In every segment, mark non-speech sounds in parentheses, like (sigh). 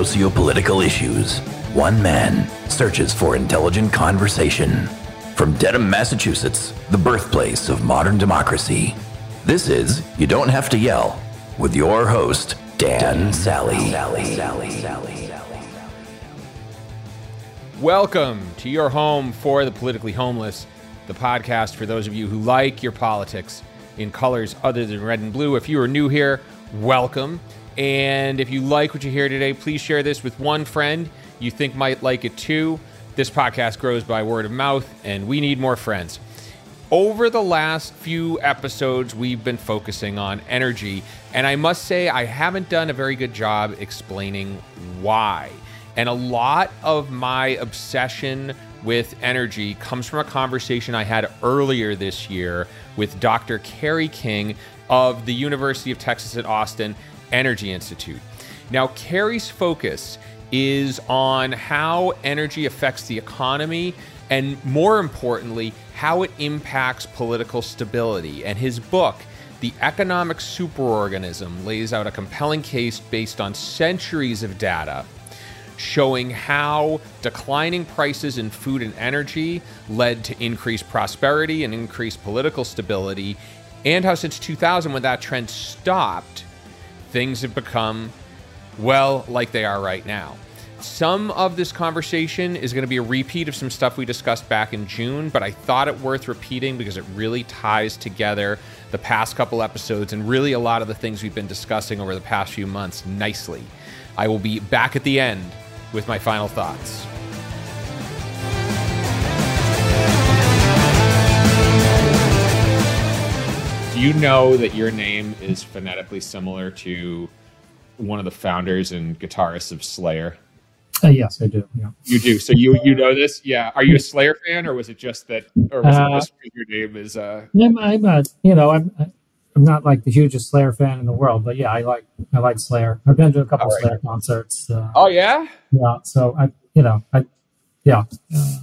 socio-political issues, one man searches for intelligent conversation. From Dedham, Massachusetts, the birthplace of modern democracy, this is You Don't Have to Yell with your host, Dan Sally. Sally, Sally, Sally. Welcome to your home for the politically homeless, the podcast for those of you who like your politics in colors other than red and blue. If you are new here, welcome. And if you like what you hear today, please share this with one friend you think might like it too. This podcast grows by word of mouth, and we need more friends. Over the last few episodes, we've been focusing on energy, and I must say, I haven't done a very good job explaining why. And a lot of my obsession with energy comes from a conversation I had earlier this year with Dr. Carey King of the University of Texas at Austin Energy Institute. Now, Carey's focus is on how energy affects the economy and, more importantly, how it impacts political stability. And his book, The Economic Superorganism, lays out a compelling case based on centuries of data showing how declining prices in food and energy led to increased prosperity and increased political stability, and how since 2000, when that trend stopped, things have become, well, like they are right now. Some of this conversation is going to be a repeat of some stuff we discussed back in June, but I thought it worth repeating because it really ties together the past couple episodes and really a lot of the things we've been discussing over the past few months nicely. I will be back at the end with my final thoughts. You know that your name is phonetically similar to one of the founders and guitarists of Slayer? Uh, yes, I do. Yeah. You do. So you you know this? Yeah. Are you a Slayer fan, or was it just that, or was uh, it just your name is? Uh... I'm, I'm a, you know, I'm I'm not like the hugest Slayer fan in the world, but yeah, I like I like Slayer. I've been to a couple right. Slayer concerts. Uh, oh yeah. Yeah. So I, you know, I, yeah. Uh,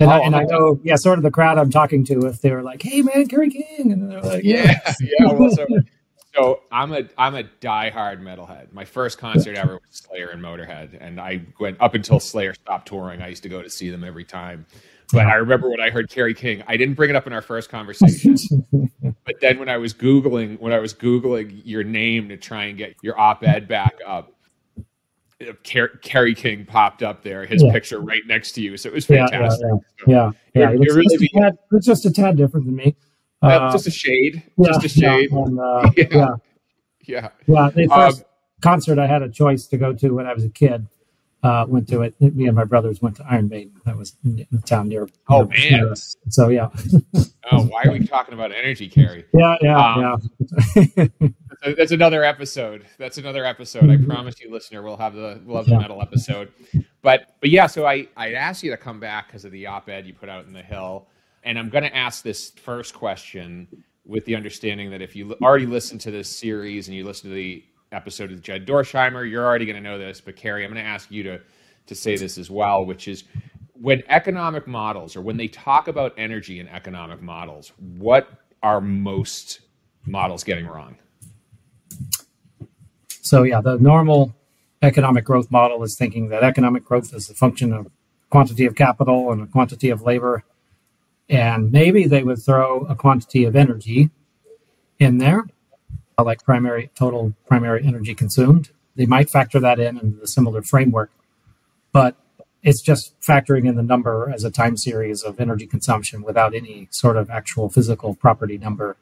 and, oh, I, and I oh, know, yeah, sort of the crowd I'm talking to, if they were like, "Hey, man, Kerry King," and they're like, "Yeah, (laughs) yeah." Well, so, (laughs) so I'm a I'm a diehard metalhead. My first concert ever was Slayer and Motorhead, and I went up until Slayer stopped touring. I used to go to see them every time. But I remember when I heard Kerry King, I didn't bring it up in our first conversation. (laughs) but then when I was googling, when I was googling your name to try and get your op-ed back up, Kerry King popped up there, his yeah. picture right next to you. So it was fantastic. Yeah, yeah, yeah. yeah. It's, really just tad, it's, just a tad different than me. Uh, uh, just a shade. just a shade. And, uh, (laughs) yeah. yeah. Yeah. Yeah. The first um, concert I had a choice to go to when I was a kid uh, went to it. Me and my brothers went to Iron Maiden. That was in the town near. Oh man! Near so yeah. oh, why are we talking about energy, Carey? Yeah, yeah, um, yeah. that's another episode. That's another episode. I promise you, listener, we'll have the we'll have the yeah. metal episode. But but yeah, so I I asked you to come back because of the op-ed you put out in the Hill, and I'm going to ask this first question with the understanding that if you already listened to this series and you listen to the episode with Jed Dorsheimer. You're already going to know this, but Carey, I'm going to ask you to to say this as well, which is when economic models or when they talk about energy in economic models, what are most models getting wrong? So yeah, the normal economic growth model is thinking that economic growth is a function of quantity of capital and a quantity of labor. And maybe they would throw a quantity of energy in there like primary total primary energy consumed. They might factor that in into the similar framework, but it's just factoring in the number as a time series of energy consumption without any sort of actual physical property number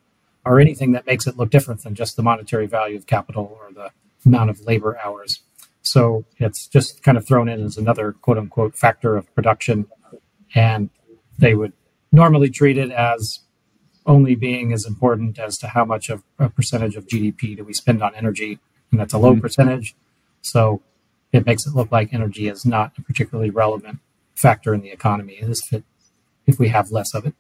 or anything that makes it look different than just the monetary value of capital or the amount of labor hours. So it's just kind of thrown in as another quote unquote factor of production. And they would normally treat it as only being as important as to how much of a percentage of GDP do we spend on energy, and that's a low mm-hmm. percentage. So it makes it look like energy is not a particularly relevant factor in the economy if it, if we have less of it.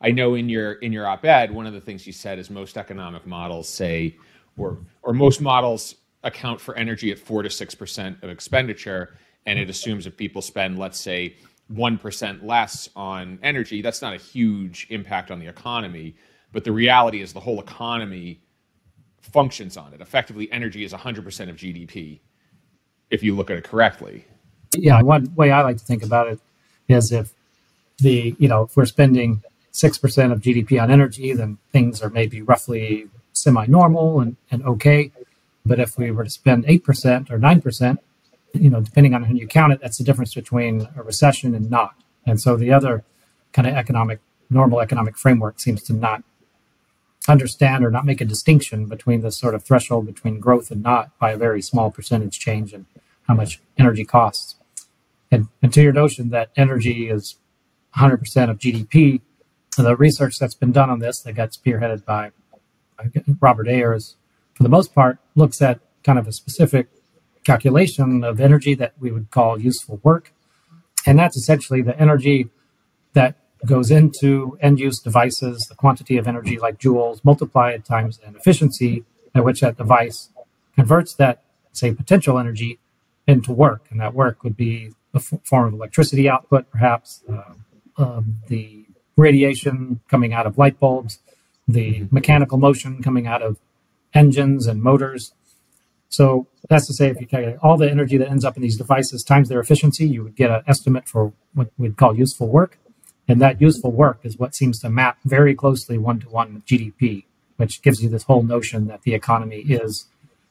I know in your in your op-ed, one of the things you said is most economic models say, or or most models account for energy at four to six percent of expenditure, and it assumes if people spend, let's say, 1% less on energy, that's not a huge impact on the economy. But the reality is the whole economy functions on it. Effectively, energy is 100% of GDP. if you look at it correctly. Yeah, one way I like to think about it is if the you know if we're spending six percent of GDP on energy, then things are maybe roughly semi-normal and, and okay. But if we were to spend eight percent or nine percent, you know, depending on who you count it, that's the difference between a recession and not. And so the other kind of economic normal economic framework seems to not understand or not make a distinction between the sort of threshold between growth and not by a very small percentage change in how much energy costs. And, and to your notion that energy is 100% of GDP, the research that's been done on this that got spearheaded by Robert Ayres, for the most part, looks at kind of a specific calculation of energy that we would call useful work. And that's essentially the energy that goes into end use devices, the quantity of energy like joules multiplied times an efficiency at which that device converts that, say, potential energy into work. And that work would be a f- form of electricity output, perhaps, uh, um, the radiation coming out of light bulbs, the mm-hmm. mechanical motion coming out of engines and motors. So that's to say, if you calculate all the energy that ends up in these devices times their efficiency, you would get an estimate for what we'd call useful work. And that useful work is what seems to map very closely one to one with GDP, which gives you this whole notion that the economy is,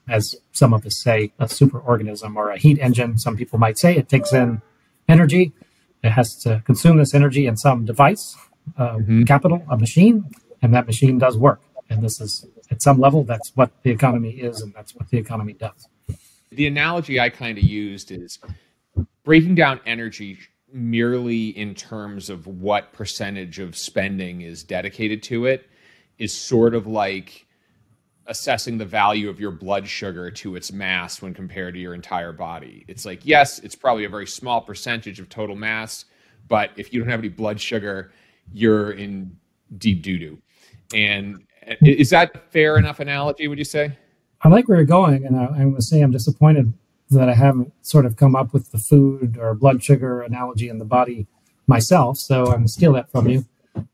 as some of us say, a superorganism or a heat engine. Some people might say it takes in energy, it has to consume this energy in some device, uh, mm-hmm. capital, a machine, and that machine does work. And this is, at some level, that's what the economy is, and that's what the economy does. The analogy I kind of used is breaking down energy merely in terms of what percentage of spending is dedicated to it is sort of like assessing the value of your blood sugar to its mass when compared to your entire body. It's like, yes, it's probably a very small percentage of total mass, but if you don't have any blood sugar, you're in deep doo doo. And is that fair enough analogy, would you say? I like where you're going, and I, I to say I'm disappointed that I haven't sort of come up with the food or blood sugar analogy in the body myself. So I'm gonna steal that from you.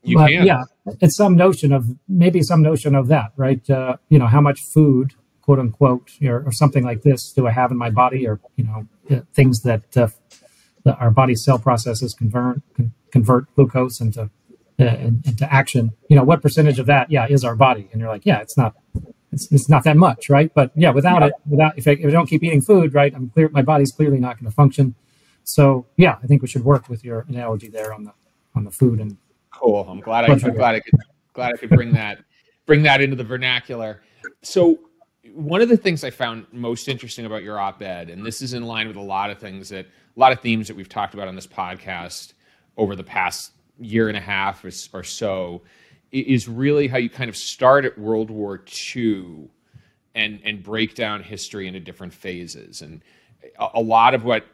You but can. Yeah, it's some notion of maybe some notion of that, right? Uh, you know, how much food, quote unquote, or, or, something like this do I have in my body, or you know, uh, things that, uh, that our body cell processes convert convert glucose into into action. You know, what percentage of that, yeah, is our body? And you're like, yeah, it's not it's, it's not that much, right? But yeah, without yeah. it, without if I, if I don't keep eating food, right, I'm clear. My body's clearly not going to function. So yeah, I think we should work with your analogy there on the on the food and. Cool. I'm glad I am glad I could glad I could bring that bring that into the vernacular. So one of the things I found most interesting about your op-ed, and this is in line with a lot of things that a lot of themes that we've talked about on this podcast over the past year and a half or, so, is really how you kind of start at World War II and and break down history into different phases. And a, a lot of what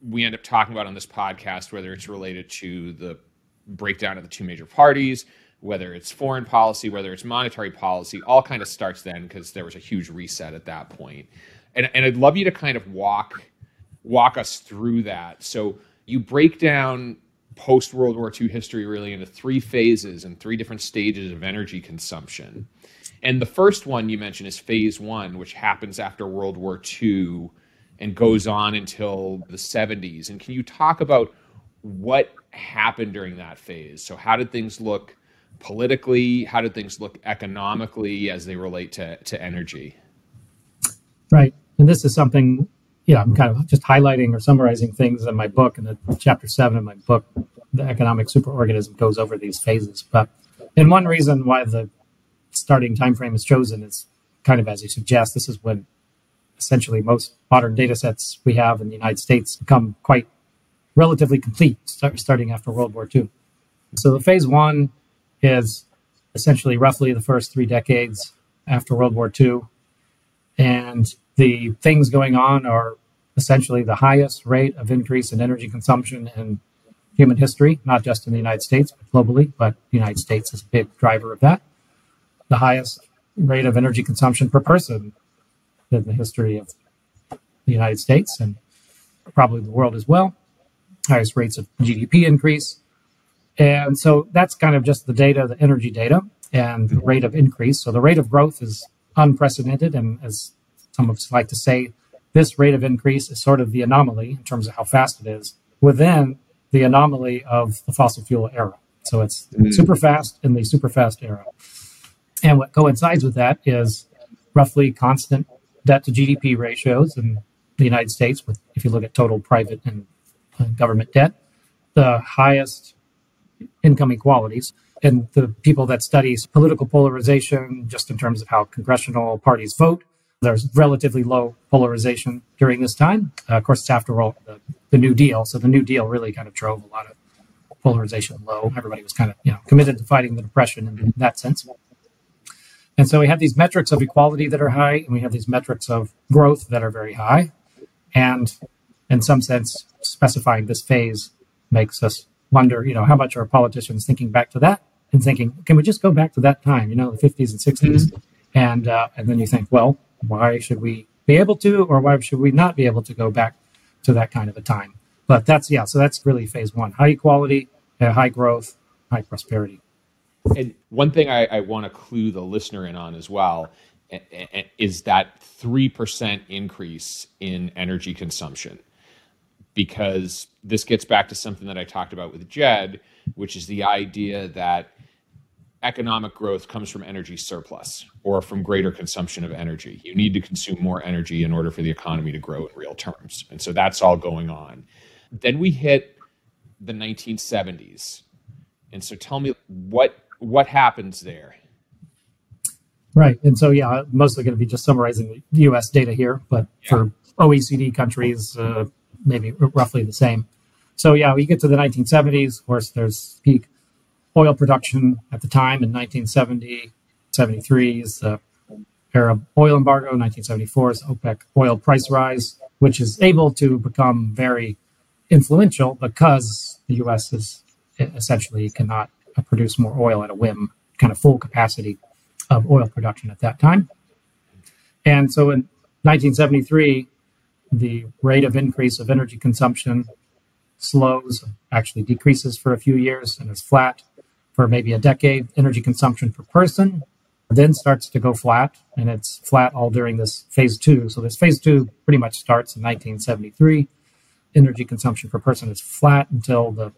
we end up talking about on this podcast, whether it's related to the breakdown of the two major parties, whether it's foreign policy, whether it's monetary policy, all kind of starts then because there was a huge reset at that point. And, and I'd love you to kind of walk walk us through that. So you break down post World War II history really into three phases and three different stages of energy consumption. And the first one you mentioned is phase one, which happens after World War II and goes on until the 70s. And can you talk about what happened during that phase? So, how did things look politically? How did things look economically as they relate to, to energy? Right. And this is something yeah, I'm kind of just highlighting or summarizing things in my book. And the chapter seven of my book, the economic superorganism, goes over these phases. But and one reason why the starting time frame is chosen is kind of as you suggest. This is when essentially most modern data sets we have in the United States become quite relatively complete, start, starting after World War II. So the phase one is essentially roughly the first three decades after World War II. And the things going on are essentially the highest rate of increase in energy consumption in human history, not just in the United States, but globally. But the United States is a big driver of that. The highest rate of energy consumption per person in the history of the United States and probably the world as well. Highest rates of GDP increase. And so that's kind of just the data, the energy data, and the rate of increase. So the rate of growth is unprecedented and as some of us like to say, this rate of increase is sort of the anomaly in terms of how fast it is within the anomaly of the fossil fuel era. So it's mm. super fast in the super fast era. And what coincides with that is roughly constant debt to GDP ratios in the United States, with if you look at total private and government debt, the highest income inequalities. And the people that studies political polarization, just in terms of how congressional parties vote, there's relatively low polarization during this time. Uh, of course, it's after all the, the New Deal. So the New Deal really kind of drove a lot of polarization low. Everybody was kind of you know committed to fighting the depression in that sense. And so we have these metrics of equality that are high, and we have these metrics of growth that are very high. And in some sense, specifying this phase makes us wonder, you know, how much are politicians thinking back to that and thinking, can we just go back to that time, you know, the 50s and 60s? Mm-hmm. And uh, and then you think, well, why should we be able to, or why should we not be able to go back to that kind of a time? But that's yeah, so that's really phase one: high equality, uh, high growth, high prosperity. And one thing I, I want to clue the listener in on as well is that 3% increase in energy consumption. Because this gets back to something that I talked about with Jed, which is the idea that economic growth comes from energy surplus or from greater consumption of energy. You need to consume more energy in order for the economy to grow in real terms. And so that's all going on. Then we hit the 1970s. And so tell me what what happens there? Right. And so, yeah, mostly going to be just summarizing the US data here, but yeah. for OECD countries, uh, maybe roughly the same. So, yeah, we get to the 1970s. Of course, there's peak oil production at the time in 1970, 73 is the Arab oil embargo, 1974 is OPEC oil price rise, which is able to become very influential because the US is essentially cannot uh, produce more oil at a whim, kind of full capacity of oil production at that time. And so in 1973, the rate of increase of energy consumption slows, actually decreases for a few years and is flat for maybe a decade. Energy consumption per person then starts to go flat, and it's flat all during this phase two. So this phase two pretty much starts in 1973. Energy consumption per person is flat until the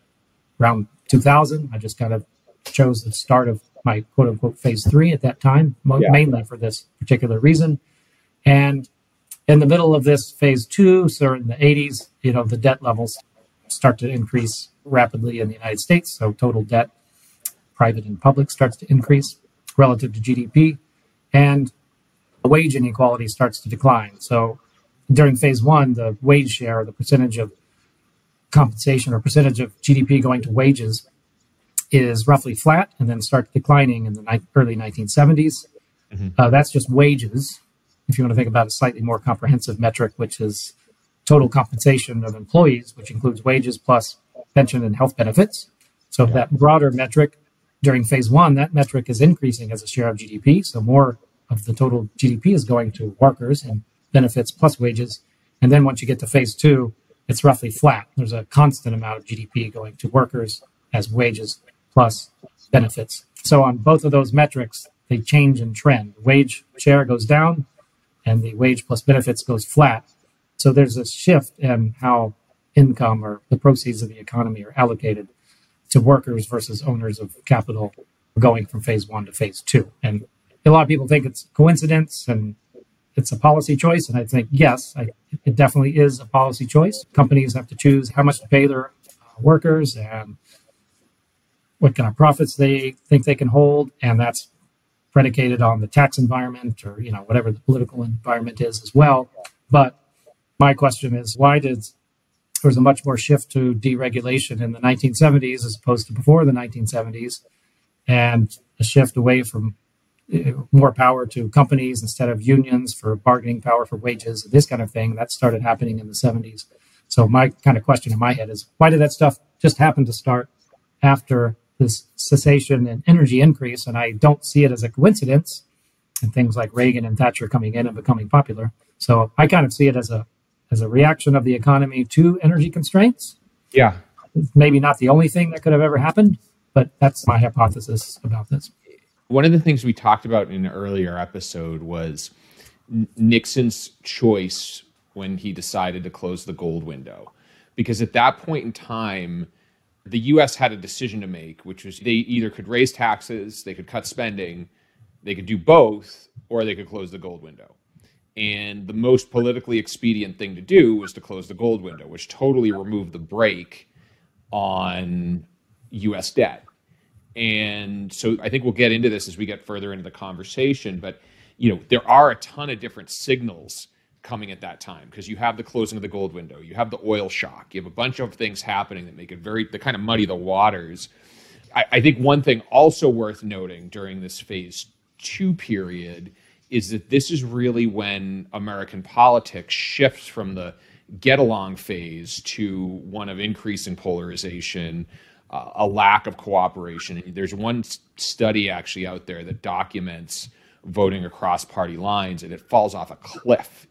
around 2000. I just kind of chose the start of my quote unquote phase three at that time, yeah. mainly for this particular reason. And in the middle of this phase two, so in the 80s, you know, the debt levels start to increase rapidly in the United States. So total debt, private and public, starts to increase relative to GDP. And wage inequality starts to decline. So during phase one, the wage share, the percentage of compensation or percentage of GDP going to wages is roughly flat and then starts declining in the ni- early 1970s. Mm-hmm. Uh, that's just wages. If you want to think about a slightly more comprehensive metric, which is total compensation of employees, which includes wages plus pension and health benefits. So yeah. that broader metric during phase one, that metric is increasing as a share of GDP. So more of the total GDP is going to workers and benefits plus wages. And then once you get to phase two, it's roughly flat. There's a constant amount of GDP going to workers as wages plus benefits. So on both of those metrics, they change in trend. Wage share goes down and the wage plus benefits goes flat. So there's a shift in how income or the proceeds of the economy are allocated to workers versus owners of capital going from phase one to phase two. And a lot of people think it's coincidence and it's a policy choice. And I think, yes, I, it definitely is a policy choice. Companies have to choose how much to pay their uh, workers and what kind of profits they think they can hold, and that's predicated on the tax environment or you know whatever the political environment is as well. But my question is, why did there was a much more shift to deregulation in the 1970s as opposed to before the 1970s, and a shift away from uh, more power to companies instead of unions for bargaining power for wages, this kind of thing. That started happening in the 70s. So my kind of question in my head is, why did that stuff just happen to start after this cessation and energy increase, and I don't see it as a coincidence. And things like Reagan and Thatcher coming in and becoming popular. So I kind of see it as a as a reaction of the economy to energy constraints. Yeah, maybe not the only thing that could have ever happened, but that's my hypothesis about this. One of the things we talked about in an earlier episode was Nixon's choice when he decided to close the gold window. Because at that point in time, the US had a decision to make, which was they either could raise taxes, they could cut spending, they could do both, or they could close the gold window. And the most politically expedient thing to do was to close the gold window, which totally removed the brake on US debt. And so I think we'll get into this as we get further into the conversation. But you know, there are a ton of different signals coming at that time because you have the closing of the gold window, you have the oil shock, you have a bunch of things happening that make it very that kind of muddy the waters. I, I think one thing also worth noting during this phase two period is that this is really when American politics shifts from the get along phase to one of increasing polarization, uh, a lack of cooperation. There's one study actually out there that documents voting across party lines, and it falls off a cliff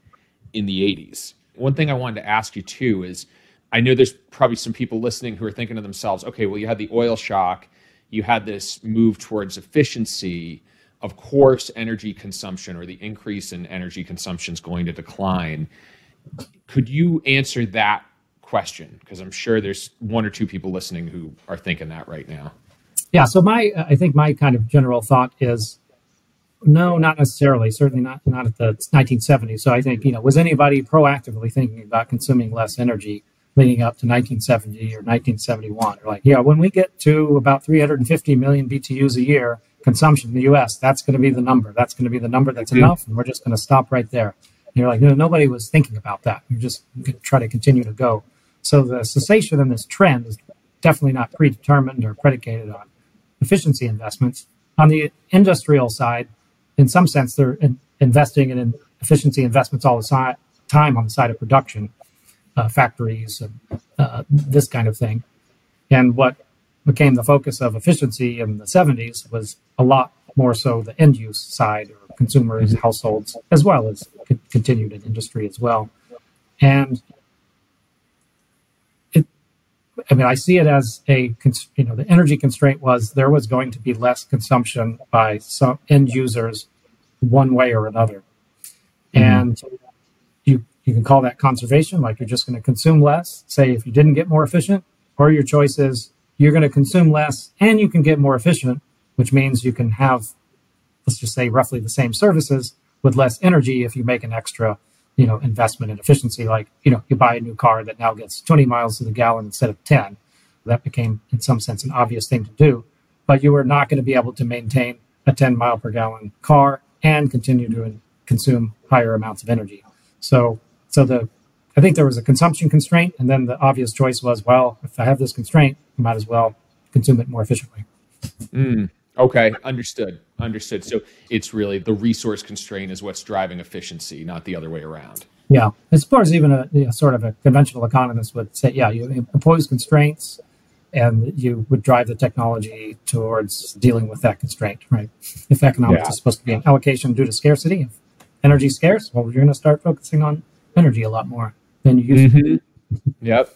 in the 80s. One thing I wanted to ask you too is I know there's probably some people listening who are thinking to themselves, okay, well, you had the oil shock, you had this move towards efficiency. Of course, energy consumption or the increase in energy consumption is going to decline. Could you answer that question? Because I'm sure there's one or two people listening who are thinking that right now. Yeah. So my, I think my kind of general thought is, no, not necessarily. Certainly not not at the 1970s. So I think you know, was anybody proactively thinking about consuming less energy leading up to 1970 or 1971? Or like, yeah, when we get to about 350 million BTUs a year consumption in the U.S., that's going to be the number. That's going to be the number that's mm-hmm. enough, and we're just going to stop right there. And you're like, no, nobody was thinking about that. You're just gonna try to continue to go. So the cessation in this trend is definitely not predetermined or predicated on efficiency investments. On the industrial side, in some sense, they're in investing in efficiency investments all the si- time on the side of production, uh, factories, and uh, this kind of thing. And what became the focus of efficiency in the 70s was a lot more so the end use side or consumers, mm-hmm. households, as well as continued in industry as well. And it, I mean, I see it as a, you know, the energy constraint was there was going to be less consumption by some end users one way or another. Mm-hmm. And you, you can call that conservation, like you're just going to consume less, say if you didn't get more efficient, or your choice is you're going to consume less and you can get more efficient, which means you can have, let's just say, roughly the same services with less energy if you make an extra you know investment in efficiency. Like you know you buy a new car that now gets 20 miles to the gallon instead of 10 that became in some sense an obvious thing to do but you are not going to be able to maintain a 10 mile per gallon car and continue to consume higher amounts of energy. So so the i think there was a consumption constraint and then the obvious choice was well if i have this constraint i might as well consume it more efficiently mm. Okay, understood. Understood. So it's really the resource constraint is what's driving efficiency, not the other way around. Yeah, as far as even a you know, sort of a conventional economist would say, yeah, you impose constraints, and you would drive the technology towards dealing with that constraint, right? If economics yeah. is supposed to be an allocation due to scarcity, if energy scarce, well, you're going to start focusing on energy a lot more you used mm-hmm. Yep.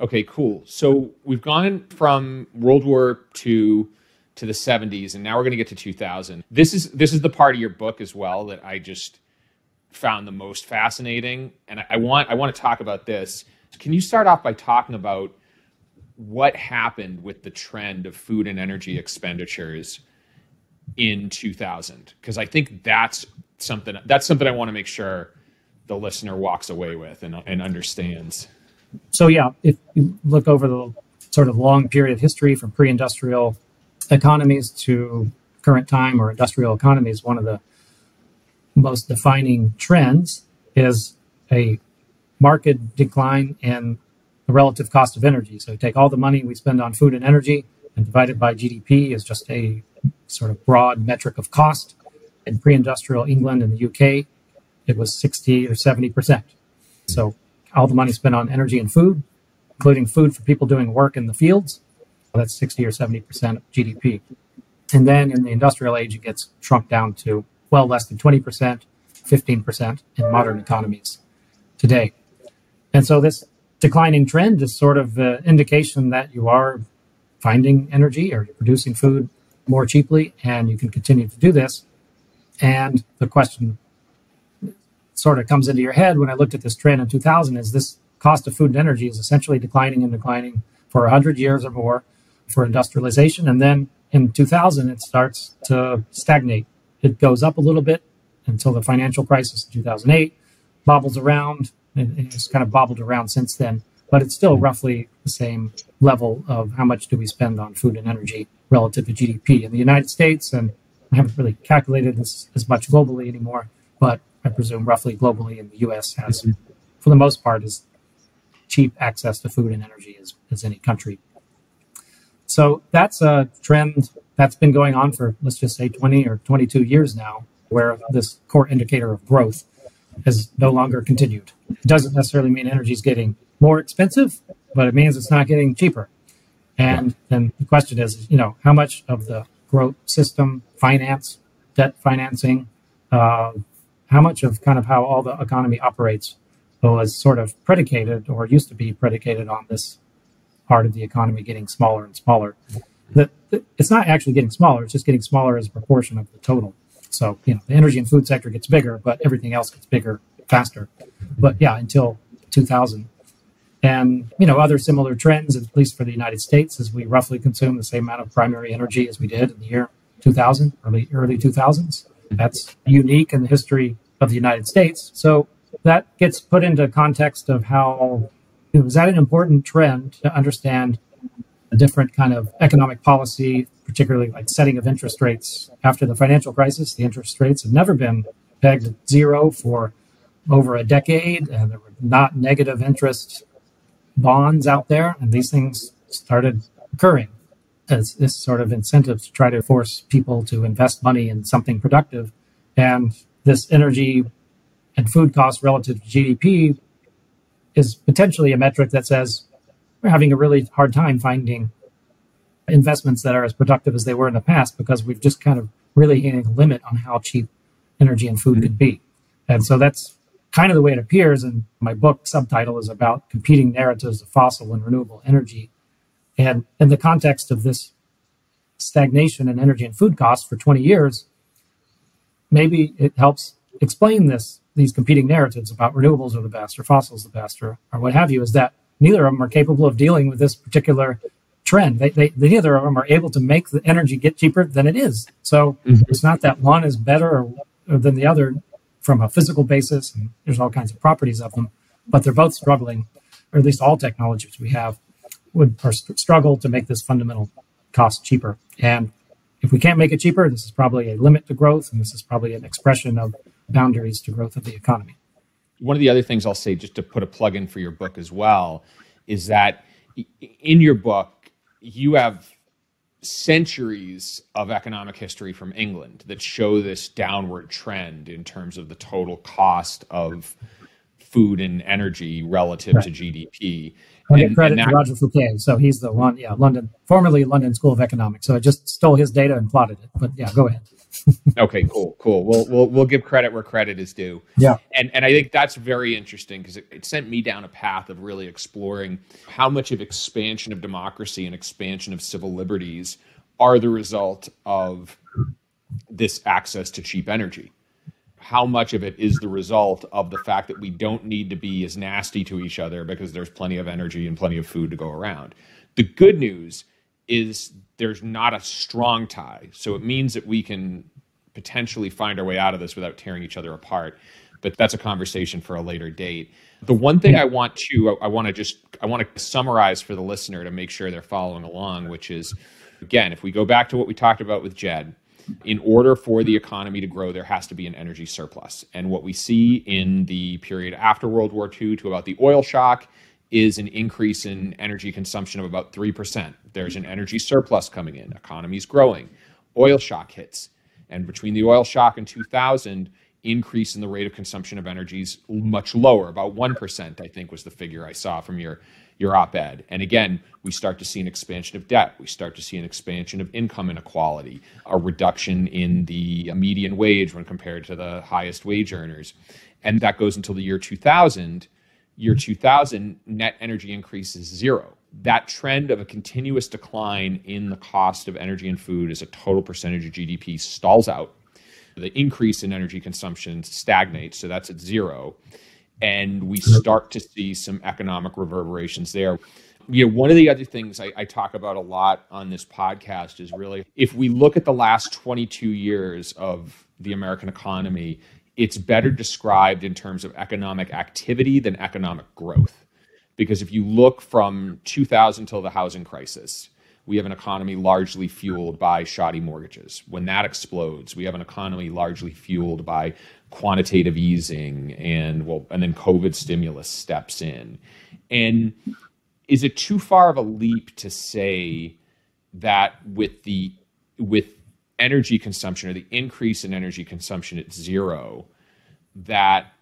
Okay, cool. So we've gone from World War II to the 70s and now we're going to get to 2000 this is this is the part of your book as well that i just found the most fascinating and I, I, want i want to talk about this can you start off by talking about what happened with the trend of food and energy expenditures in 2000 because i think that's something that's something i want to make sure the listener walks away with and, and understands so yeah if you look over the sort of long period of history from pre-industrial economies to current time or industrial economies, one of the most defining trends is a market decline in the relative cost of energy. So take all the money we spend on food and energy and divide it by GDP is just a sort of broad metric of cost. In pre-industrial England and the UK, it was 60 or 70 percent. So all the money spent on energy and food, including food for people doing work in the fields, that's 60 or 70% of GDP. And then in the industrial age, it gets shrunk down to well less than 20%, 15% in modern economies today. And so this declining trend is sort of an indication that you are finding energy or you're producing food more cheaply and you can continue to do this. And the question sort of comes into your head when I looked at this trend in 2000 is this cost of food and energy is essentially declining and declining for 100 years or more for industrialization. And then in 2000, it starts to stagnate. It goes up a little bit until the financial crisis in 2008, bobbles around, and it's kind of bobbled around since then. But it's still roughly the same level of how much do we spend on food and energy relative to GDP. In the United States, and I haven't really calculated this as much globally anymore, but I presume roughly globally in the US has, for the most part, as cheap access to food and energy as, as any country. So that's a trend that's been going on for, let's just say, 20 or 22 years now, where this core indicator of growth has no longer continued. It doesn't necessarily mean energy is getting more expensive, but it means it's not getting cheaper. And then the question is, you know, how much of the growth system, finance, debt financing, uh, how much of kind of how all the economy operates was sort of predicated or used to be predicated on this part of the economy getting smaller and smaller. The, it's not actually getting smaller; it's just getting smaller as a proportion of the total. So, you know, the energy and food sector gets bigger, but everything else gets bigger faster. But yeah, until 2000. And, you know, other similar trends, at least for the United States, is we roughly consume the same amount of primary energy as we did in the year 2000, early, early 2000s. That's unique in the history of the United States. So that gets put into context of how, know, that an important trend to understand a different kind of economic policy, particularly like setting of interest rates. After the financial crisis, the interest rates have never been pegged at zero for over a decade, and there were not negative interest bonds out there, and these things started occurring as this sort of incentive to try to force people to invest money in something productive. And this energy and food costs relative to GDP is potentially a metric that says we're having a really hard time finding investments that are as productive as they were in the past because we've just kind of really hitting a limit on how cheap energy and food could be. And so that's kind of the way it appears. And my book subtitle is about competing narratives of fossil and renewable energy. And in the context of this stagnation in energy and food costs for 20 years, maybe it helps explain this these competing narratives about renewables are the best or fossils the best or, or what have you is that neither of them are capable of dealing with this particular trend. They, they, neither of them are able to make the energy get cheaper than it is. So mm-hmm. it's not that one is better or, or than the other from a physical basis, and there's all kinds of properties of them, but they're both struggling, or at least all technologies we have would or struggle to make this fundamental cost cheaper. And if we can't make it cheaper, this is probably a limit to growth, and this is probably an expression of boundaries to growth of the economy one of the other things I'll say, just to put a plug in for your book as well, is that in your book, you have centuries of economic history from England that show this downward trend in terms of the total cost of food and energy relative right. to GDP. I give credit to Roger Fouquet. So he's the one, yeah, London, formerly London School of Economics. So I just stole his data and plotted it. But yeah, go ahead. (laughs) okay, cool, cool. We'll, we'll we'll give credit where credit is due. Yeah, and and I think that's very interesting because it, it sent me down a path of really exploring how much of expansion of democracy and expansion of civil liberties are the result of this access to cheap energy. How much of it is the result of the fact that we don't need to be as nasty to each other because there's plenty of energy and plenty of food to go around. The good news is there's not a strong tie. So it means that we can potentially find our way out of this without tearing each other apart. But that's a conversation for a later date. The one thing I want to I want to just I want to summarize for the listener to make sure they're following along, which is again, if we go back to what we talked about with Jed, in order for the economy to grow, there has to be an energy surplus. And what we see in the period after World War II to about the oil shock is an increase in energy consumption of about 3%. There's an energy surplus coming in, economy's growing, oil shock hits. And between the oil shock and 2000, increase in the rate of consumption of energy is much lower, about 1%, I think was the figure I saw from your, your op ed. And again, we start to see an expansion of debt. We start to see an expansion of income inequality, a reduction in the median wage when compared to the highest wage earners. And that goes until the year 2000 year 2000, net energy increase is zero. That trend of a continuous decline in the cost of energy and food as a total percentage of GDP stalls out. the increase in energy consumption stagnates, so that's at zero, and we start to see some economic reverberations there. You know, one of the other things I, I talk about a lot on this podcast is really if we look at the last 22 years of the American economy, it's better described in terms of economic activity than economic growth. Because if you look from 2000 till the housing crisis, we have an economy largely fueled by shoddy mortgages. When that explodes, we have an economy largely fueled by quantitative easing and well, and then COVID stimulus steps in. And is it too far of a leap to say that with the with energy consumption or the increase in energy consumption at zero, that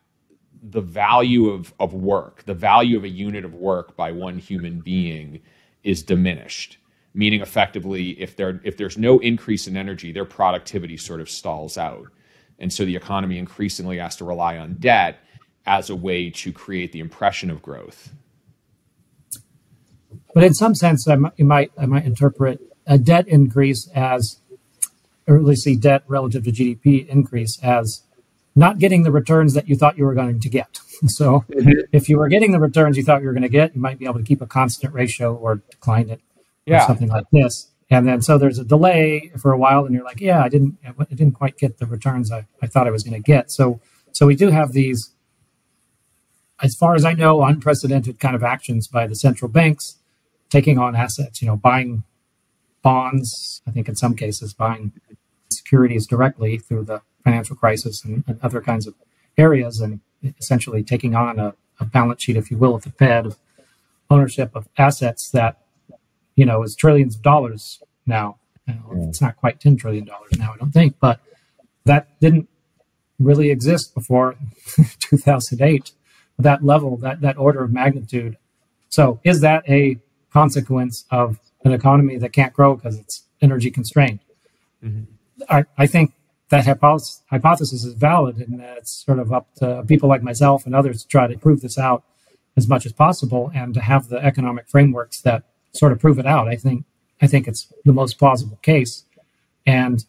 the value of, of work, the value of a unit of work by one human being is diminished meaning effectively if there if there's no increase in energy their productivity sort of stalls out. And so the economy increasingly has to rely on debt as a way to create the impression of growth. But in some sense I might, might i might interpret a debt increase as or at least see debt relative to gdp increase as not getting the returns that you thought you were going to get. (laughs) So mm-hmm. if you were getting the returns you thought you were going to get you might be able to keep a constant ratio or decline it yeah. something like this. And then so there's a delay for a while, and you're like, yeah, I didn't, I didn't quite get the returns I, I thought I was going to get. So, so we do have these, as far as I know, unprecedented kind of actions by the central banks taking on assets. You know, buying bonds. I think in some cases buying securities directly through the financial crisis and, and other kinds of areas, and essentially taking on a, a balance sheet, if you will, of the Fed of ownership of assets that you know, is trillions of dollars now. It's not quite $10 trillion now, I don't think, but that didn't really exist before (laughs) 2008. That level, that, that order of magnitude. So, is that a consequence of an economy that can't grow because it's energy constrained? Mm-hmm. I, I think that hypothesis, hypothesis is valid, and it's sort of up to people like myself and others to try to prove this out as much as possible and to have the economic frameworks that sort of prove it out. I think I think it's the most plausible case, and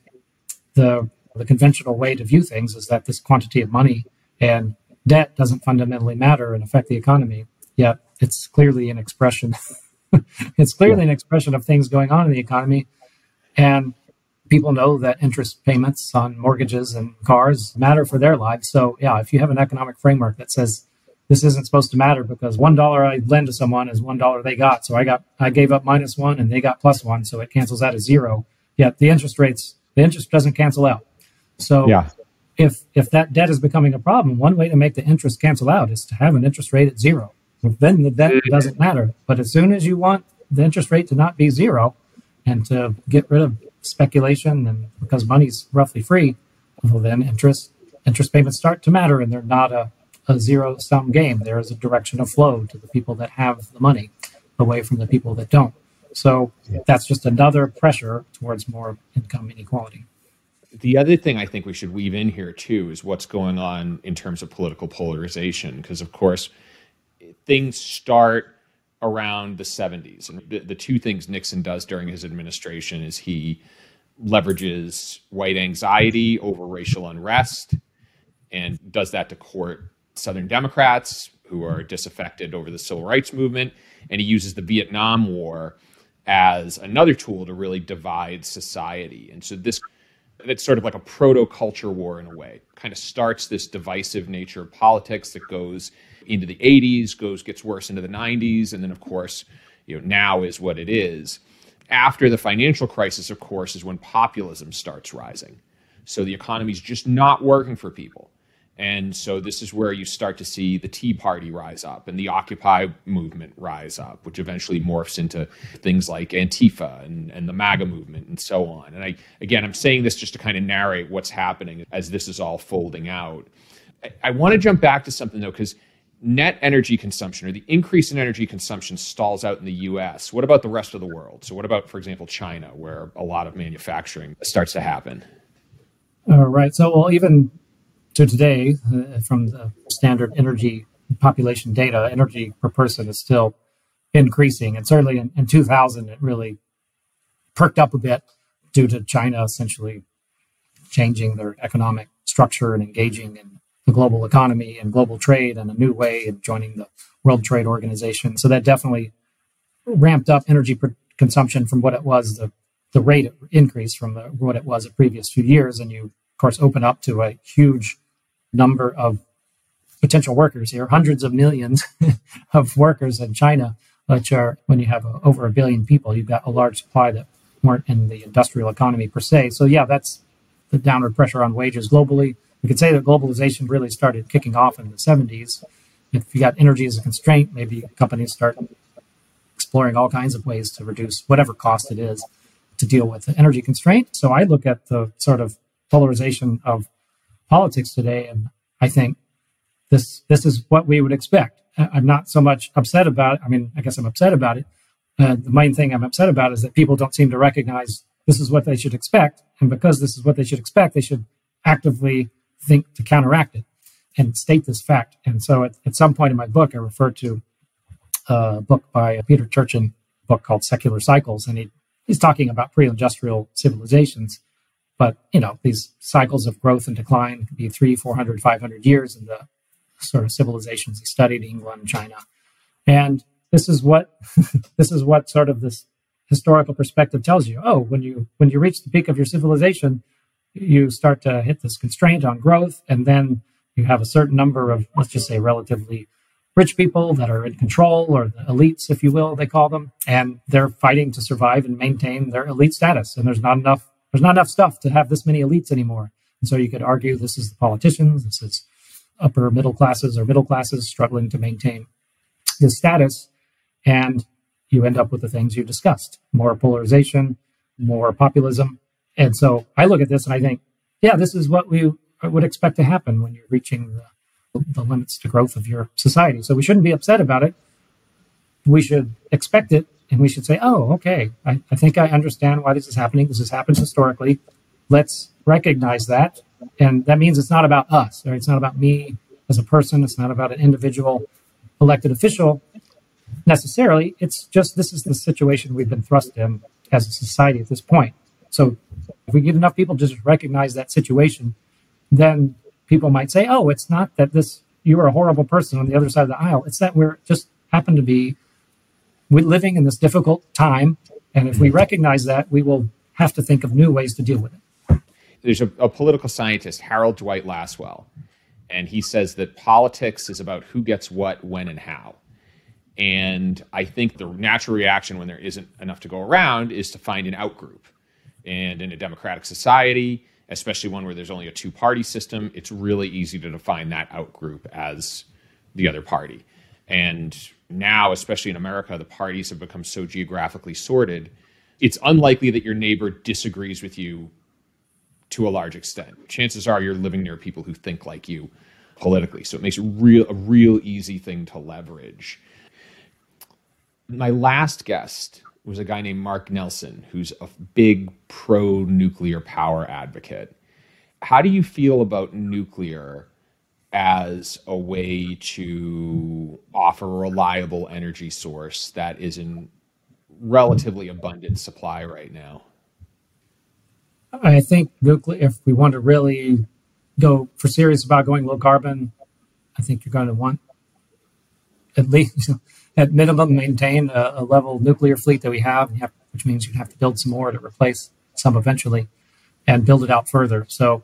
the the conventional way to view things is that this quantity of money and debt doesn't fundamentally matter and affect the economy. Yet it's clearly an expression. (laughs) it's clearly an expression of things going on in the economy, and people know that interest payments on mortgages and cars matter for their lives. So yeah, if you have an economic framework that says this isn't supposed to matter because one dollar I lend to someone is one dollar they got. So I got I gave up minus one and they got plus one, so it cancels out as zero. Yet the interest rates the interest doesn't cancel out. So yeah. if if that debt is becoming a problem, one way to make the interest cancel out is to have an interest rate at zero. Then the debt doesn't matter. But as soon as you want the interest rate to not be zero and to get rid of speculation and because money's roughly free, well then interest interest payments start to matter and they're not a a zero sum game. There is a direction of flow to the people that have the money away from the people that don't. So that's just another pressure towards more income inequality. The other thing I think we should weave in here too is what's going on in terms of political polarization. Because, of course, things start around the 70s. And the, the two things Nixon does during his administration is he leverages white anxiety over racial unrest and does that to court Southern Democrats who are disaffected over the civil rights movement, and he uses the Vietnam War as another tool to really divide society. And so this it's sort of like a proto culture war in a way. Kind of starts this divisive nature of politics that goes into the 80s, goes gets worse into the 90s, and then of course, you know, now is what it is. After the financial crisis, of course, is when populism starts rising. So the economy is just not working for people. And so this is where you start to see the Tea Party rise up and the Occupy movement rise up, which eventually morphs into things like Antifa and, and the MAGA movement and so on. And I again I'm saying this just to kind of narrate what's happening as this is all folding out. I, I want to jump back to something though, because net energy consumption or the increase in energy consumption stalls out in the US. What about the rest of the world? So what about, for example, China, where a lot of manufacturing starts to happen? All right. So well even to today, uh, from the standard energy population data, energy per person is still increasing. And certainly in, in 2000, it really perked up a bit due to China essentially changing their economic structure and engaging in the global economy and global trade in a new way and joining the World Trade Organization. So that definitely ramped up energy consumption from what it was the the rate increase from the, what it was the previous few years, and you of course open up to a huge number of potential workers here, hundreds of millions (laughs) of workers in China, which are when you have a, over a billion people, you've got a large supply that weren't in the industrial economy per se. So yeah, that's the downward pressure on wages globally. We could say that globalization really started kicking off in the 70s. If you got energy as a constraint, maybe companies start exploring all kinds of ways to reduce whatever cost it is to deal with the energy constraint. So I look at the sort of polarization of politics today, and I think this this is what we would expect. I'm not so much upset about it. I mean, I guess I'm upset about it. Uh, the main thing I'm upset about is that people don't seem to recognize this is what they should expect, and because this is what they should expect, they should actively think to counteract it and state this fact. And so, at, at some point in my book, I refer to a book by Peter Turchin, book called Secular Cycles, and he he's talking about pre-industrial civilizations but you know these cycles of growth and decline could be three 400 500 years in the sort of civilizations he studied england china and this is what (laughs) this is what sort of this historical perspective tells you oh when you when you reach the peak of your civilization you start to hit this constraint on growth and then you have a certain number of let's just say relatively rich people that are in control, or the elites, if you will, they call them, and they're fighting to survive and maintain their elite status. And there's not enough there's not enough stuff to have this many elites anymore. And so you could argue this is the politicians, this is upper middle classes or middle classes struggling to maintain this status, and you end up with the things you discussed: more polarization, more populism. And so I look at this and I think, yeah, this is what we would expect to happen when you're reaching the the limits to growth of your society. So we shouldn't be upset about it. We should expect it and we should say, oh, okay, I, I think I understand why this is happening. This has happened historically. Let's recognize that. And that means it's not about us, it's not about me as a person. It's not about an individual elected official necessarily. It's just this is the situation we've been thrust in as a society at this point. So if we get enough people just recognize that situation, then people might say, oh, it's not that this you are a horrible person on the other side of the aisle. It's that we're just happen to be living in this difficult time. And if we mm-hmm. recognize that, we will have to think of new ways to deal with it. There's a, a political scientist, Harold Dwight Lasswell, and he says that politics is about who gets what, when, and how. And I think the natural reaction when there isn't enough to go around is to find an outgroup. And in a democratic society, especially one where there's only a two party system, it's really easy to define that outgroup as the other party. And now, especially in America, the parties have become so geographically sorted, it's unlikely that your neighbor disagrees with you to a large extent. Chances are you're living near people who think like you politically. So it makes it real a real easy thing to leverage. My last guest was a guy named Mark Nelson, who's a big pro nuclear power advocate. How do you feel about nuclear as a way to offer a reliable energy source that is in relatively abundant supply right now? I think nuclear, if we want to really go for serious about going low carbon, I think you're going to want at least (laughs) at minimum maintain a, a level nuclear fleet that we have, which means you'd have to build some more to replace some eventually and build it out further. So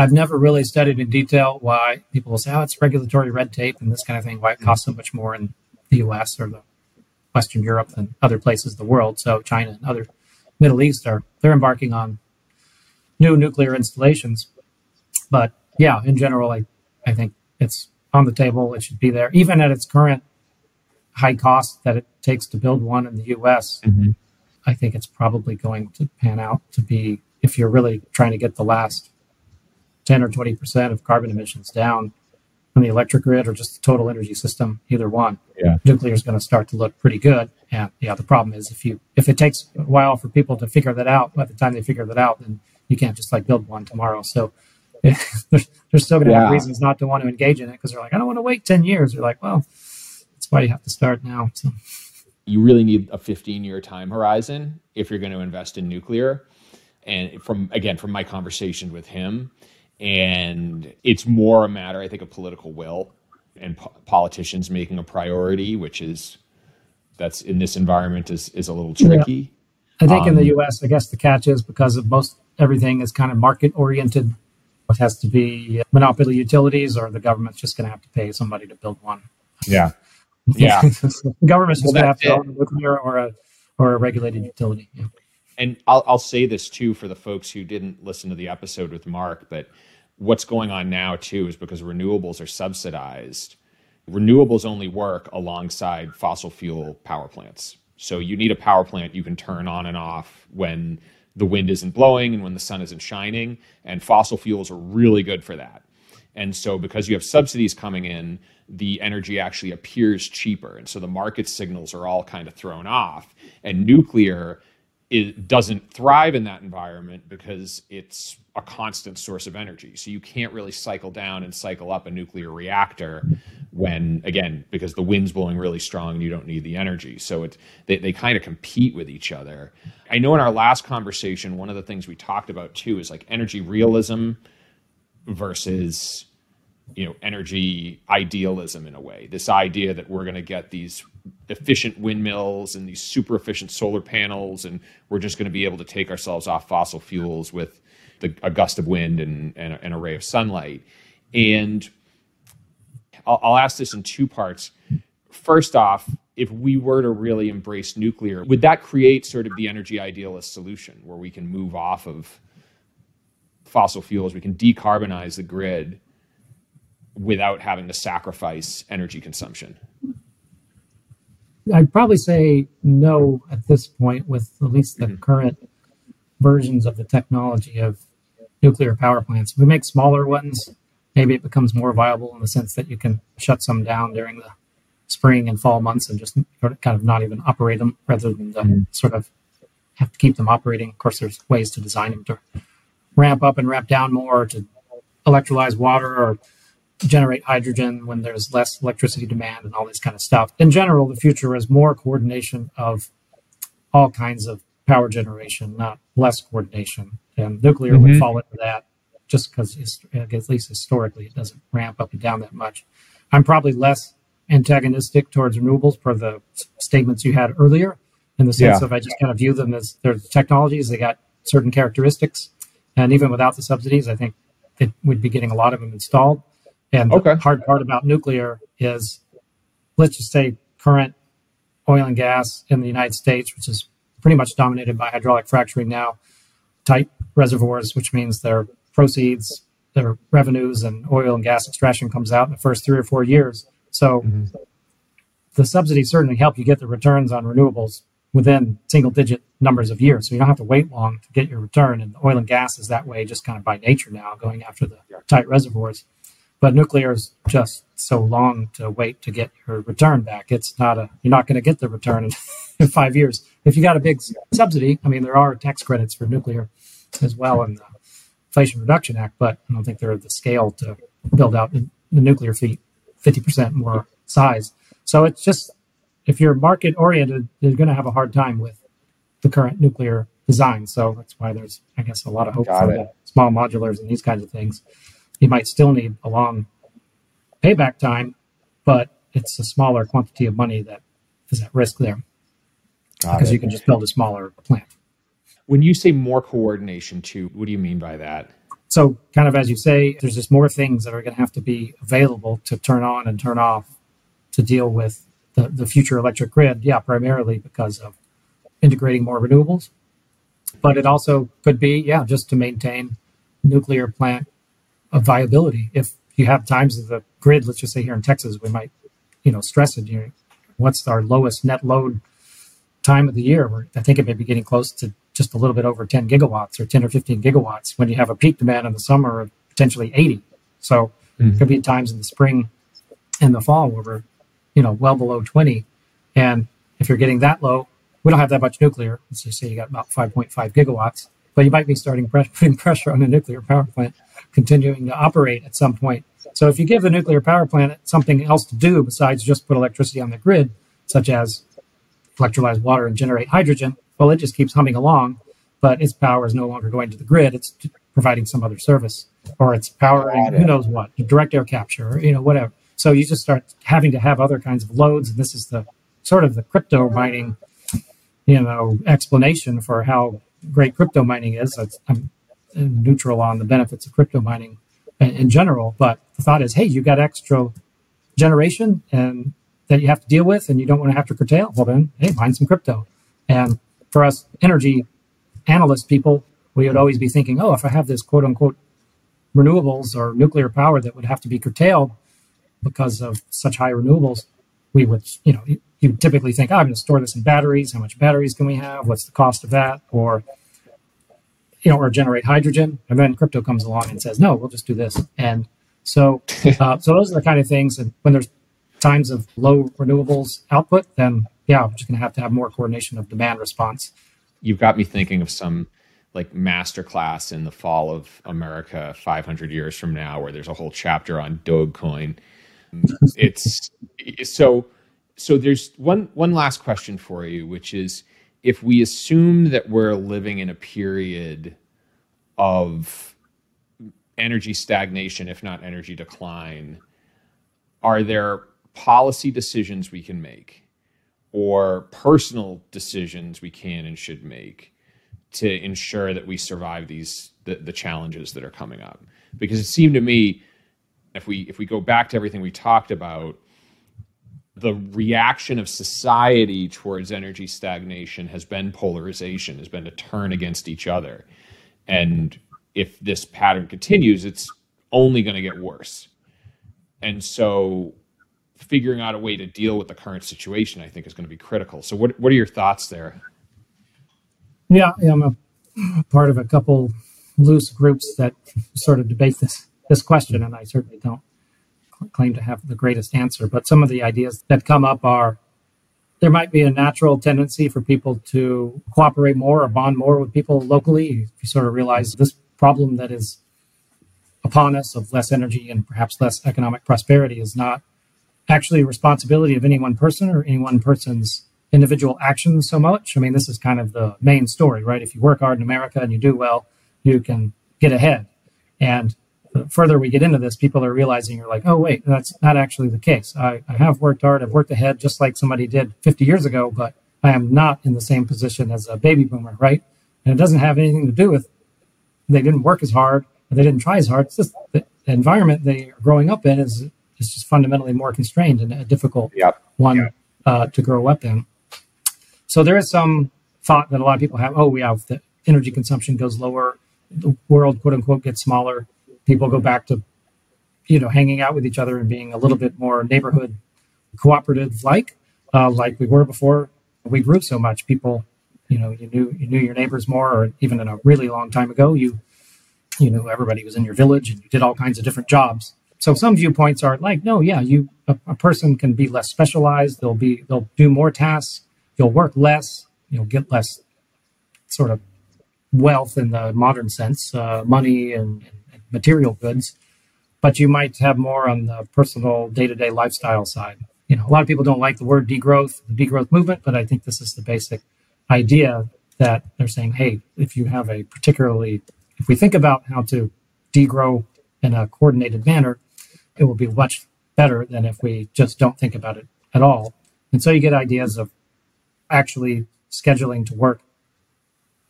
I've never really studied in detail why people will say, oh, it's regulatory red tape and this kind of thing, why it costs so much more in the US or the Western Europe than other places of the world. So China and other Middle East are they're embarking on new nuclear installations. But yeah, in general, I, I think it's on the table. It should be there, even at its current high cost that it takes to build one in the U.S. Mm-hmm. I think it's probably going to pan out to be if you're really trying to get the last 10 or 20 percent of carbon emissions down on the electric grid or just the total energy system, either one. Yeah. Nuclear is going to start to look pretty good. And yeah, the problem is if you if it takes a while for people to figure that out, by the time they figure that out, then you can't just like build one tomorrow. So (laughs) there's, there's still going to yeah. have reasons not to want to engage in it because they're like, I don't want to wait 10 years. You're like, well, that's why you have to start now. So. You really need a 15 year time horizon if you're going to invest in nuclear. and from again from my conversation with him, and it's more a matter, I think, of political will and po- politicians making a priority, which is that's in this environment is is a little tricky. Yeah. I think um, in the um, U.S., I guess the catch is because of most everything is kind of market oriented. It has to be monopoly utilities, or the government's just going to have to pay somebody to build one. Yeah, (laughs) yeah. the government's just well, going to have to own a nuclear or a or a regulated utility. Yeah. And I'll I'll say this too for the folks who didn't listen to the episode with Mark, but what's going on now too is because renewables are subsidized. Renewables only work alongside fossil fuel power plants. So you need a power plant you can turn on and off when the wind isn't blowing and when the sun isn't shining. And fossil fuels are really good for that. And so, because you have subsidies coming in, the energy actually appears cheaper. And so the market signals are all kind of thrown off. And nuclear it doesn't thrive in that environment because it's a constant source of energy. So you can't really cycle down and cycle up a nuclear reactor when, again, because the wind's blowing really strong and you don't need the energy. So it, they, they kind of compete with each other. I know in our last conversation, one of the things we talked about too is like energy realism versus you know energy idealism in a way this idea that we're going to get these efficient windmills and these super efficient solar panels and we're just going to be able to take ourselves off fossil fuels with the, a gust of wind and, and an array of sunlight and I'll, I'll ask this in two parts first off if we were to really embrace nuclear would that create sort of the energy idealist solution where we can move off of fossil fuels we can decarbonize the grid without having to sacrifice energy consumption? I'd probably say no at this point, with at least the mm-hmm. current versions of the technology of nuclear power plants. If we make smaller ones, maybe it becomes more viable in the sense that you can shut some down during the spring and fall months and just kind of not even operate them rather than the, mm-hmm. sort of have to keep them operating. Of course, there's ways to design them to ramp up and ramp down more to electrolyze water or generate hydrogen when there's less electricity demand and all this kind of stuff. In general, the future is more coordination of all kinds of power generation, not less coordination. And nuclear mm-hmm. would fall into that just because, at least historically, it doesn't ramp up and down that much. I'm probably less antagonistic towards renewables per the statements you had earlier, in the sense yeah. of I just kind of view them as they're technologies, they got certain characteristics. And even without the subsidies, I think it would be getting a lot of them installed. And okay. the hard part about nuclear is, let's just say, current oil and gas in the United States, which is pretty much dominated by hydraulic fracturing now, tight reservoirs, which means their proceeds, their revenues, and oil and gas extraction comes out in the first three or four years. So mm-hmm. the subsidies certainly help you get the returns on renewables within single digit numbers of years. So you don't have to wait long to get your return. And oil and gas is that way just kind of by nature now, going after the tight reservoirs. But nuclear is just so long to wait to get your return back. It's not a you're not going to get the return in, (laughs) in, five years. If you got a big subsidy, I mean, there are tax credits for nuclear as well in the Inflation Reduction Act, but I don't think they're the scale to build out the, the nuclear fleet 50% more size. So it's just if you're market oriented, you're going to have a hard time with the current nuclear design. So that's why there's, I guess, a lot of hope Got for the small modulars and these kinds of things you might still need a long payback time, but it's a smaller quantity of money that is at risk there Got because it. you can just build a smaller plant. When you say more coordination, too, what do you mean by that? So, kind of as you say, there's just more things that are going to have to be available to turn on and turn off to deal with the, the future electric grid. Yeah, primarily because of integrating more renewables. But it also could be, yeah, just to maintain nuclear plant of viability. If you have times of the grid, let's just say here in Texas, we might, you know, stress it. You know, what's our lowest net load time of the year? Where I think it may be getting close to just a little bit over 10 gigawatts or 10 or 15 gigawatts when you have a peak demand in the summer of potentially 80. So mm-hmm. could be times in the spring and the fall where we're, you know, well below 20. And if you're getting that low, we don't have that much nuclear. Let's just say you got about 5.5 gigawatts, but you might be starting putting (laughs) pressure on a nuclear power plant continuing to operate at some point. So if you give the nuclear power plant something else to do besides just put electricity on the grid, such as electrolyze water and generate hydrogen, well, it just keeps humming along. but its power is no longer going to the grid. It's providing some other service, or it's powering who knows what, direct air capture, or, you know, whatever. So you just start having to have other kinds of loads, and this is the sort of the crypto mining, you know, explanation for how great crypto mining is. I'm neutral on the benefits of crypto mining in general, but the thought is, hey, you got extra generation and that you have to deal with, and you don't want to have to curtail. Well, then, hey, mine some crypto. And for us energy analyst people, we would always be thinking, oh, if I have this quote unquote renewables or nuclear power that would have to be curtailed because of such high renewables, we would, you know, you typically think, oh, I'm going to store this in batteries. How much batteries can we have? What's the cost of that? Or, you know, or generate hydrogen. And then crypto comes along and says, no, we'll just do this. And so, (laughs) uh, so those are the kind of things. And when there's times of low renewables output, then yeah, we're just going to have to have more coordination of demand response. You've got me thinking of some like masterclass in the fall of America 500 years from now, where there's a whole chapter on Dogecoin. It's so so. There's one one last question for you, which is if we assume that we're living in a period of energy stagnation, if not energy decline, are there policy decisions we can make or personal decisions we can and should make to ensure that we survive these the, the challenges that are coming up? Because it seemed to me if we if we go back to everything we talked about the reaction of society towards energy stagnation has been polarization has been to turn against each other and if this pattern continues it's only going to get worse and so figuring out a way to deal with the current situation, I think, is going to be critical. So, what what are your thoughts there? Yeah, I'm a part of a couple loose groups that sort of debate this this question, and I certainly don't claim to have the greatest answer. But some of the ideas that come up are there might be a natural tendency for people to cooperate more or bond more with people locally. If you sort of realize this problem that is upon us of less energy and perhaps less economic prosperity is not actually a responsibility of any one person or any one person's individual actions so much. I mean, this is kind of the main story, right? If you work hard in America and you do well, you can get ahead. And the further we get into this, people are realizing you're like, oh, wait, that's not actually the case. I, I have worked hard. I've worked ahead just like somebody did 50 years ago, but I am not in the same position as a baby boomer, right? And it doesn't have anything to do with they didn't work as hard or they didn't try as hard. It's just the environment they are growing up in is is just fundamentally more constrained and a difficult yep. one yep. Uh, to grow up in. So there is some thought that a lot of people have. Oh, we have the energy consumption goes lower, the world quote unquote gets smaller. People go back to, you know, hanging out with each other and being a little bit more neighborhood cooperative like, uh, like we were before we grew so much. People, you know, you knew you knew your neighbors more, or even in a really long time ago, you you knew everybody was in your village and you did all kinds of different jobs so some viewpoints are like, no, yeah, you a, a, person can be less specialized. They'll be they'll do more tasks. You'll work less. You'll get less sort of wealth in the modern sense, uh, money and, and, material goods. But you might have more on the personal day to day lifestyle side. You know, a lot of people don't like the word degrowth, the degrowth movement, but I think this is the basic idea that they're saying, hey, if you have a particularly, if we think about how to degrow in a coordinated manner, it will be much better than if we just don't think about it at all. And so you get ideas of actually scheduling to work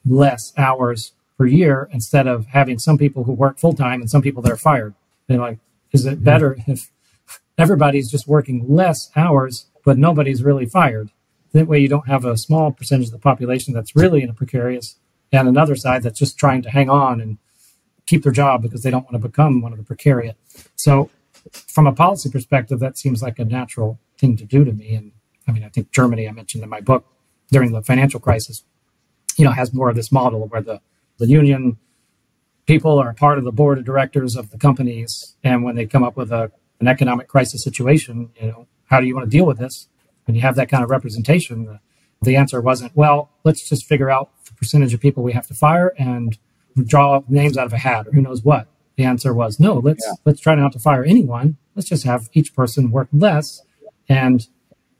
less hours per year instead of having some people who work full time and some people that are fired. They're like, is it better if everybody's just working less hours, but nobody's really fired? That way you don't have a small percentage of the population that's really in a precarious and another side that's just trying to hang on and keep their job because they don't want to become one of the precariat. So from a policy perspective, that seems like a natural thing to do to me. And I mean, I think Germany, I mentioned in my book during the financial crisis, you know, has more of this model where the, the union people are part of the board of directors of the companies. And when they come up with a, an economic crisis situation, you know, how do you want to deal with this? When you have that kind of representation, the, the answer wasn't, well, let's just figure out the percentage of people we have to fire and draw names out of a hat or who knows what. The answer was no. Let's yeah. let's try not to fire anyone. Let's just have each person work less, and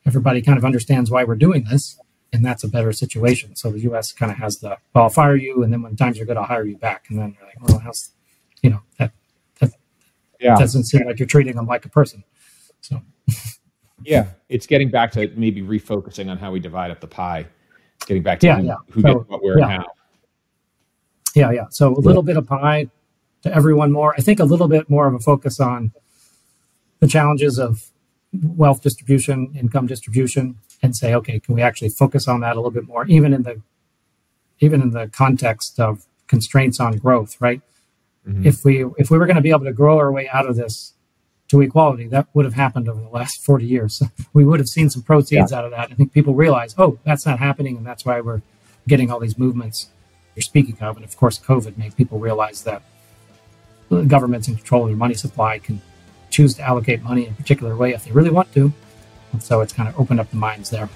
everybody kind of understands why we're doing this. And that's a better situation. So the U.S. kind of has the, well, I'll fire you, and then when times are good, I'll hire you back. And then you're like, well, how's, you know, that, that yeah. doesn't seem like you're treating them like a person. So, yeah, it's getting back to maybe refocusing on how we divide up the pie, getting back to yeah, who, yeah. who so, gets what, where, yeah. and how. Yeah, yeah. So a little bit of pie to everyone more. I think a little bit more of a focus on the challenges of wealth distribution, income distribution, and say, okay, can we actually focus on that a little bit more, even in the even in the context of constraints on growth, right? Mm-hmm. If we if we were going to be able to grow our way out of this to equality, that would have happened over the last 40 years. (laughs) we would have seen some proceeds yeah. out of that. I think people realize, oh, that's not happening, and that's why we're getting all these movements you're speaking of. And of course, COVID made people realize that governments in control of their money supply can choose to allocate money in a particular way if they really want to. And so it's kind of opened up the minds there.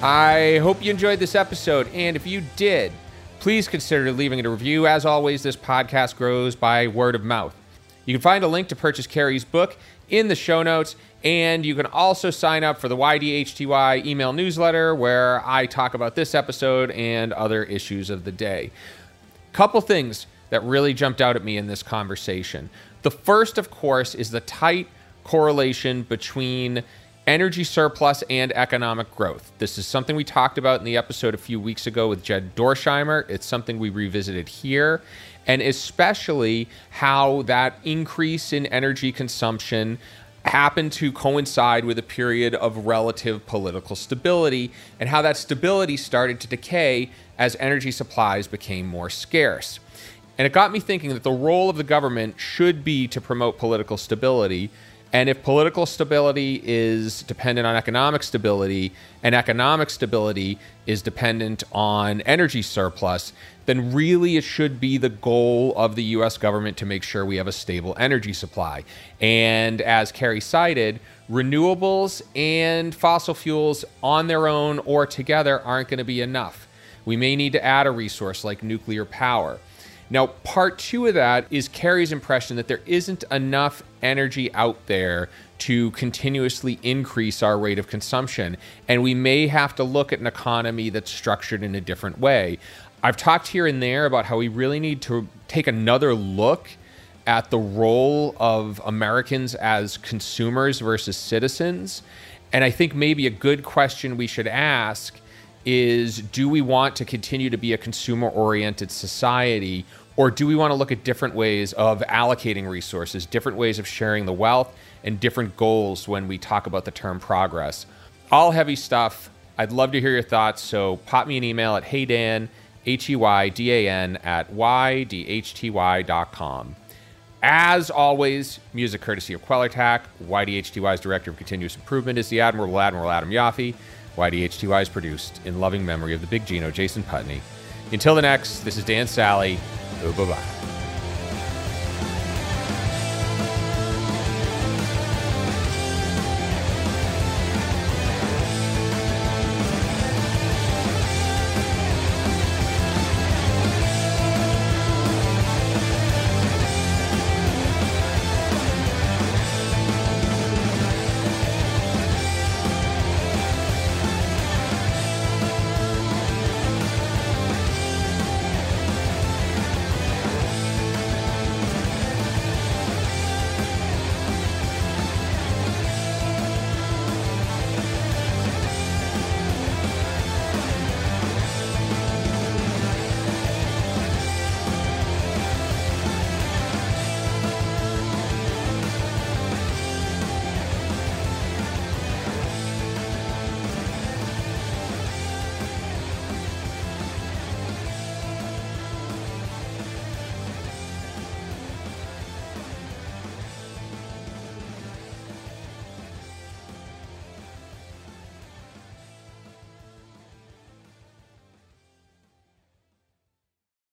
I hope you enjoyed this episode. And if you did, please consider leaving a review. As always, this podcast grows by word of mouth. You can find a link to purchase Carey's book in the show notes. And you can also sign up for the YDHTY email newsletter where I talk about this episode and other issues of the day. Couple things that really jumped out at me in this conversation. The first, of course, is the tight correlation between energy surplus and economic growth. This is something we talked about in the episode a few weeks ago with Jed Dorsheimer. It's something we revisited here, and especially how that increase in energy consumption happened to coincide with a period of relative political stability, and how that stability started to decay as energy supplies became more scarce. And it got me thinking that the role of the government should be to promote political stability. And if political stability is dependent on economic stability, and economic stability is dependent on energy surplus, then really it should be the goal of the US government to make sure we have a stable energy supply. And as Carey cited, renewables and fossil fuels on their own or together aren't going to be enough. We may need to add a resource like nuclear power. Now, part two of that is Carey's impression that there isn't enough energy out there to continuously increase our rate of consumption. And we may have to look at an economy that's structured in a different way. I've talked here and there about how we really need to take another look at the role of Americans as consumers versus citizens. And I think maybe a good question we should ask is do we want to continue to be a consumer oriented society or do we want to look at different ways of allocating resources, different ways of sharing the wealth, and different goals when we talk about the term progress? All heavy stuff. I'd love to hear your thoughts. So pop me an email at heydan H E Y D A N, at ydhty.com. As always, music courtesy of Quellertac. YDHTY's Director of Continuous Improvement is the Admiral Admiral Adam Yaffe. YDHTY is produced in loving memory of the Big Gino, Jason Putney. Until the next, this is Dan Sally. 呃，拜拜。